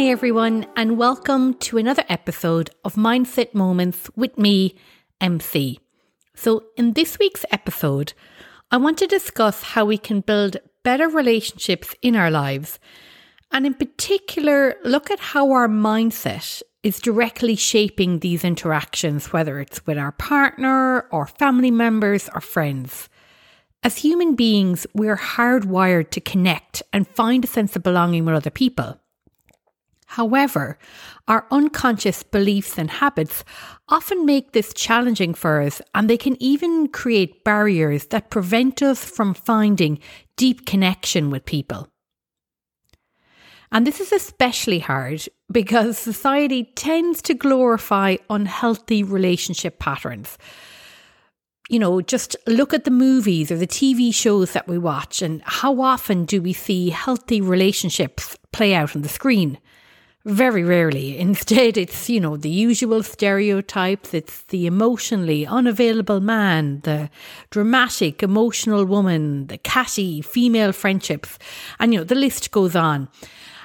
Hi, everyone, and welcome to another episode of Mindset Moments with me, MC. So, in this week's episode, I want to discuss how we can build better relationships in our lives, and in particular, look at how our mindset is directly shaping these interactions, whether it's with our partner or family members or friends. As human beings, we're hardwired to connect and find a sense of belonging with other people. However, our unconscious beliefs and habits often make this challenging for us, and they can even create barriers that prevent us from finding deep connection with people. And this is especially hard because society tends to glorify unhealthy relationship patterns. You know, just look at the movies or the TV shows that we watch, and how often do we see healthy relationships play out on the screen? Very rarely. Instead, it's, you know, the usual stereotypes. It's the emotionally unavailable man, the dramatic, emotional woman, the catty female friendships. And, you know, the list goes on.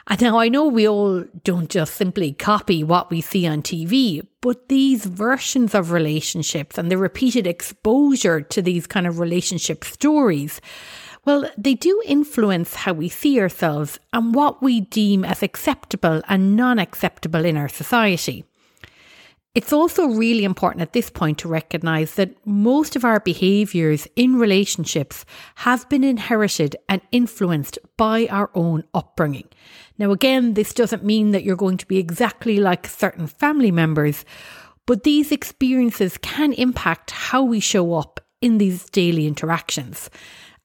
And now I know we all don't just simply copy what we see on TV, but these versions of relationships and the repeated exposure to these kind of relationship stories well, they do influence how we see ourselves and what we deem as acceptable and non acceptable in our society. It's also really important at this point to recognise that most of our behaviours in relationships have been inherited and influenced by our own upbringing. Now, again, this doesn't mean that you're going to be exactly like certain family members, but these experiences can impact how we show up in these daily interactions.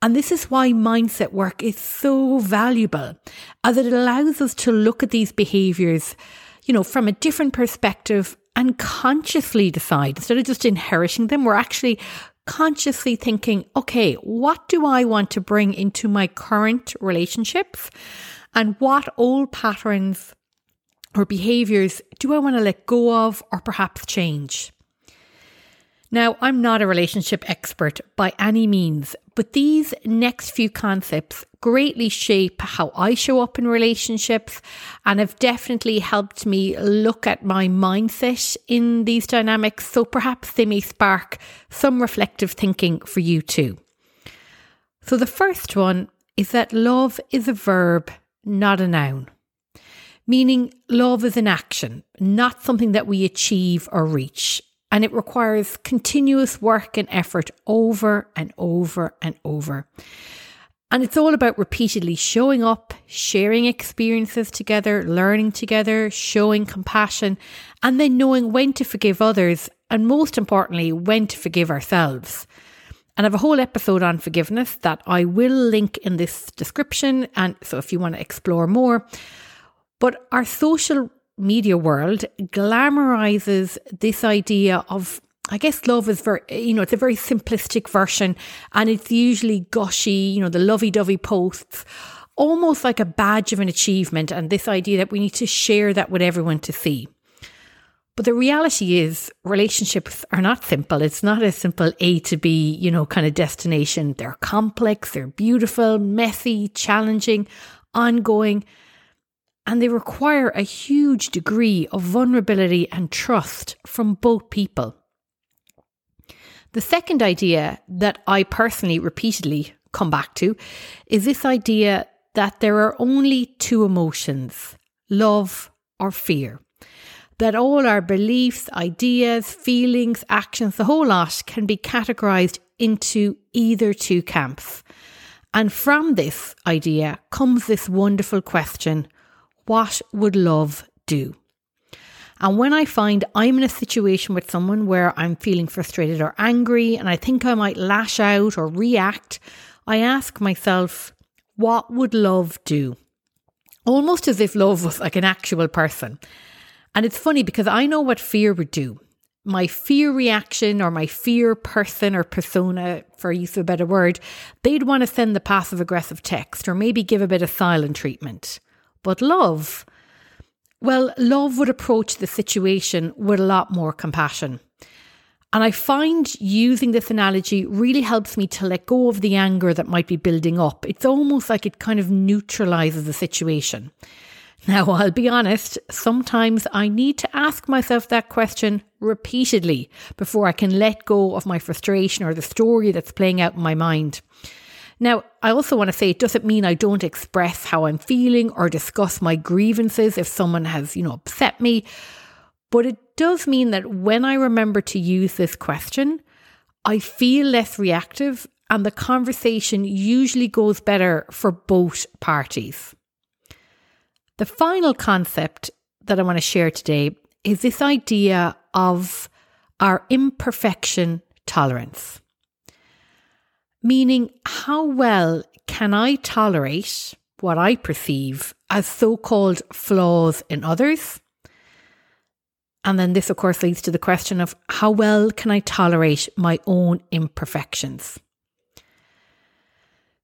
And this is why mindset work is so valuable, as it allows us to look at these behaviors, you know, from a different perspective and consciously decide instead of just inheriting them, we're actually consciously thinking, okay, what do I want to bring into my current relationships? And what old patterns or behaviors do I want to let go of or perhaps change? Now, I'm not a relationship expert by any means, but these next few concepts greatly shape how I show up in relationships and have definitely helped me look at my mindset in these dynamics. So perhaps they may spark some reflective thinking for you too. So the first one is that love is a verb, not a noun. Meaning, love is an action, not something that we achieve or reach and it requires continuous work and effort over and over and over. And it's all about repeatedly showing up, sharing experiences together, learning together, showing compassion, and then knowing when to forgive others, and most importantly, when to forgive ourselves. And I have a whole episode on forgiveness that I will link in this description. And so if you want to explore more, but our social media world glamorizes this idea of I guess love is very, you know, it's a very simplistic version and it's usually gushy, you know, the lovey dovey posts, almost like a badge of an achievement. And this idea that we need to share that with everyone to see. But the reality is, relationships are not simple. It's not a simple A to B, you know, kind of destination. They're complex, they're beautiful, messy, challenging, ongoing and they require a huge degree of vulnerability and trust from both people. The second idea that I personally repeatedly come back to is this idea that there are only two emotions love or fear. That all our beliefs, ideas, feelings, actions, the whole lot can be categorized into either two camps. And from this idea comes this wonderful question what would love do? And when I find I'm in a situation with someone where I'm feeling frustrated or angry and I think I might lash out or react, I ask myself, what would love do? Almost as if love was like an actual person. And it's funny because I know what fear would do. My fear reaction or my fear person or persona, for use of a better word, they'd want to send the passive aggressive text or maybe give a bit of silent treatment. But love, well, love would approach the situation with a lot more compassion. And I find using this analogy really helps me to let go of the anger that might be building up. It's almost like it kind of neutralizes the situation. Now, I'll be honest, sometimes I need to ask myself that question repeatedly before I can let go of my frustration or the story that's playing out in my mind. Now, I also want to say it doesn't mean I don't express how I'm feeling or discuss my grievances if someone has, you know, upset me. But it does mean that when I remember to use this question, I feel less reactive and the conversation usually goes better for both parties. The final concept that I want to share today is this idea of our imperfection tolerance. Meaning, how well can I tolerate what I perceive as so called flaws in others? And then this, of course, leads to the question of how well can I tolerate my own imperfections?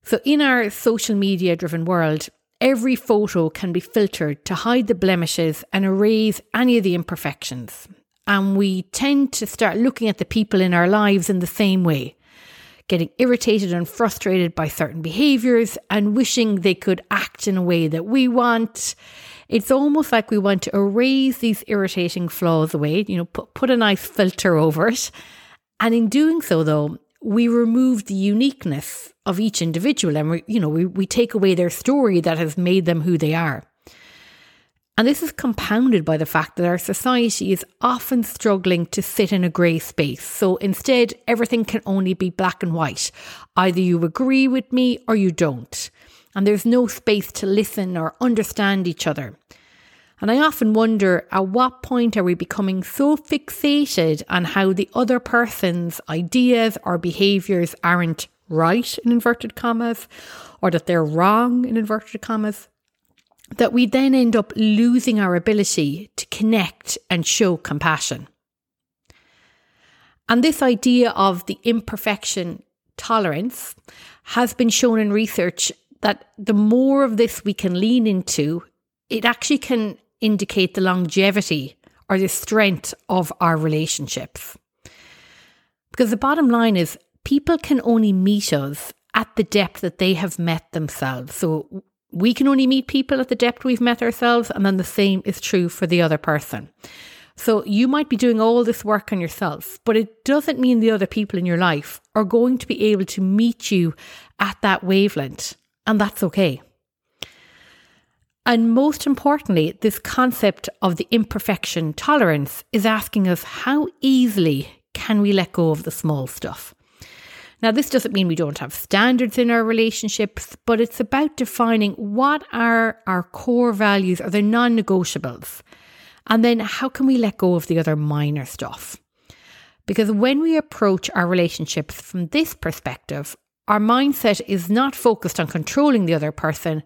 So, in our social media driven world, Every photo can be filtered to hide the blemishes and erase any of the imperfections. And we tend to start looking at the people in our lives in the same way, getting irritated and frustrated by certain behaviours and wishing they could act in a way that we want. It's almost like we want to erase these irritating flaws away, you know, put, put a nice filter over it. And in doing so, though, we remove the uniqueness of each individual and we, you know, we, we take away their story that has made them who they are. And this is compounded by the fact that our society is often struggling to sit in a grey space. So instead, everything can only be black and white. Either you agree with me or you don't. And there's no space to listen or understand each other. And I often wonder at what point are we becoming so fixated on how the other person's ideas or behaviours aren't right, in inverted commas, or that they're wrong, in inverted commas, that we then end up losing our ability to connect and show compassion. And this idea of the imperfection tolerance has been shown in research that the more of this we can lean into, it actually can indicate the longevity or the strength of our relationships. Because the bottom line is, people can only meet us at the depth that they have met themselves. So we can only meet people at the depth we've met ourselves, and then the same is true for the other person. So you might be doing all this work on yourself, but it doesn't mean the other people in your life are going to be able to meet you at that wavelength, and that's okay. And most importantly, this concept of the imperfection tolerance is asking us how easily can we let go of the small stuff? Now, this doesn't mean we don't have standards in our relationships, but it's about defining what are our core values or the non negotiables. And then how can we let go of the other minor stuff? Because when we approach our relationships from this perspective, our mindset is not focused on controlling the other person,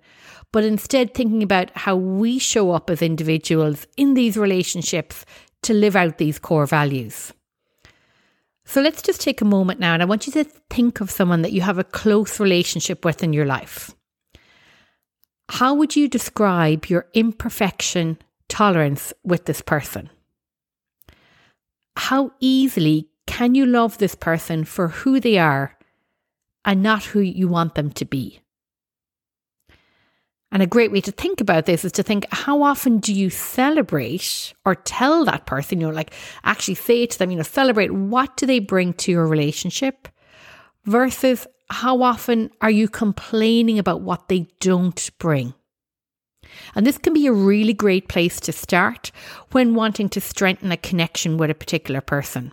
but instead thinking about how we show up as individuals in these relationships to live out these core values. So let's just take a moment now and I want you to think of someone that you have a close relationship with in your life. How would you describe your imperfection tolerance with this person? How easily can you love this person for who they are and not who you want them to be? And a great way to think about this is to think how often do you celebrate or tell that person, you know, like actually say to them, you know, celebrate what do they bring to your relationship versus how often are you complaining about what they don't bring? And this can be a really great place to start when wanting to strengthen a connection with a particular person.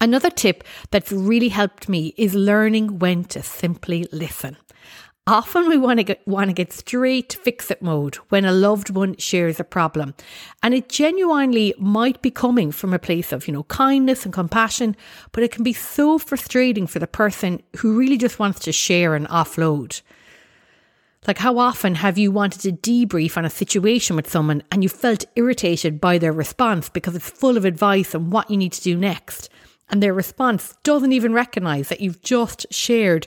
Another tip that's really helped me is learning when to simply listen. Often we want to get want to get straight fix it mode when a loved one shares a problem. And it genuinely might be coming from a place of, you know, kindness and compassion, but it can be so frustrating for the person who really just wants to share and offload. Like how often have you wanted to debrief on a situation with someone and you felt irritated by their response because it's full of advice on what you need to do next? And their response doesn't even recognize that you've just shared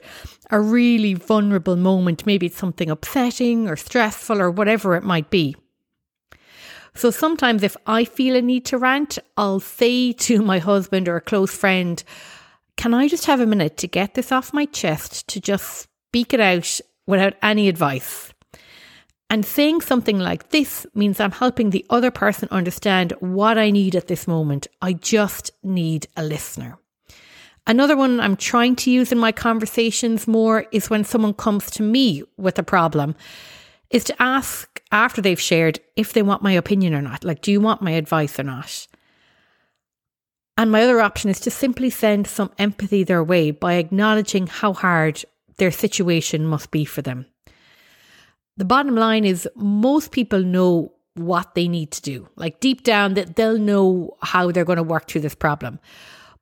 a really vulnerable moment. Maybe it's something upsetting or stressful or whatever it might be. So sometimes if I feel a need to rant, I'll say to my husband or a close friend, Can I just have a minute to get this off my chest, to just speak it out without any advice? And saying something like this means I'm helping the other person understand what I need at this moment. I just need a listener. Another one I'm trying to use in my conversations more is when someone comes to me with a problem, is to ask after they've shared if they want my opinion or not. Like, do you want my advice or not? And my other option is to simply send some empathy their way by acknowledging how hard their situation must be for them. The bottom line is most people know what they need to do. Like deep down that they'll know how they're going to work through this problem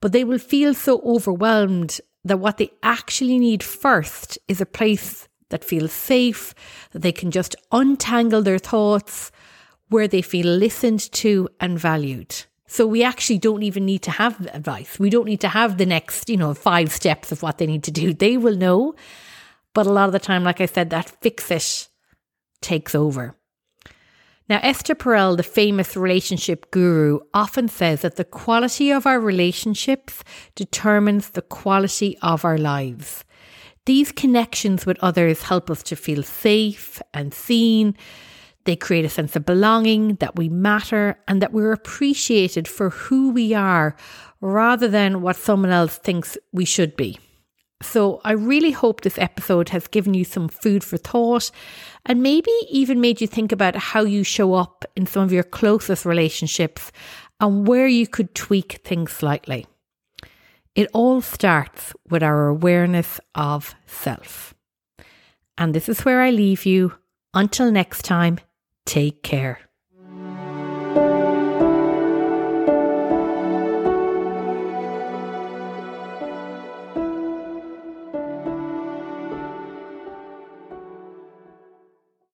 but they will feel so overwhelmed that what they actually need first is a place that feels safe, that they can just untangle their thoughts, where they feel listened to and valued. So we actually don't even need to have advice. We don't need to have the next, you know, five steps of what they need to do. They will know. But a lot of the time, like I said, that fix it takes over. Now, Esther Perel, the famous relationship guru, often says that the quality of our relationships determines the quality of our lives. These connections with others help us to feel safe and seen. They create a sense of belonging, that we matter, and that we're appreciated for who we are rather than what someone else thinks we should be. So, I really hope this episode has given you some food for thought and maybe even made you think about how you show up in some of your closest relationships and where you could tweak things slightly. It all starts with our awareness of self. And this is where I leave you. Until next time, take care.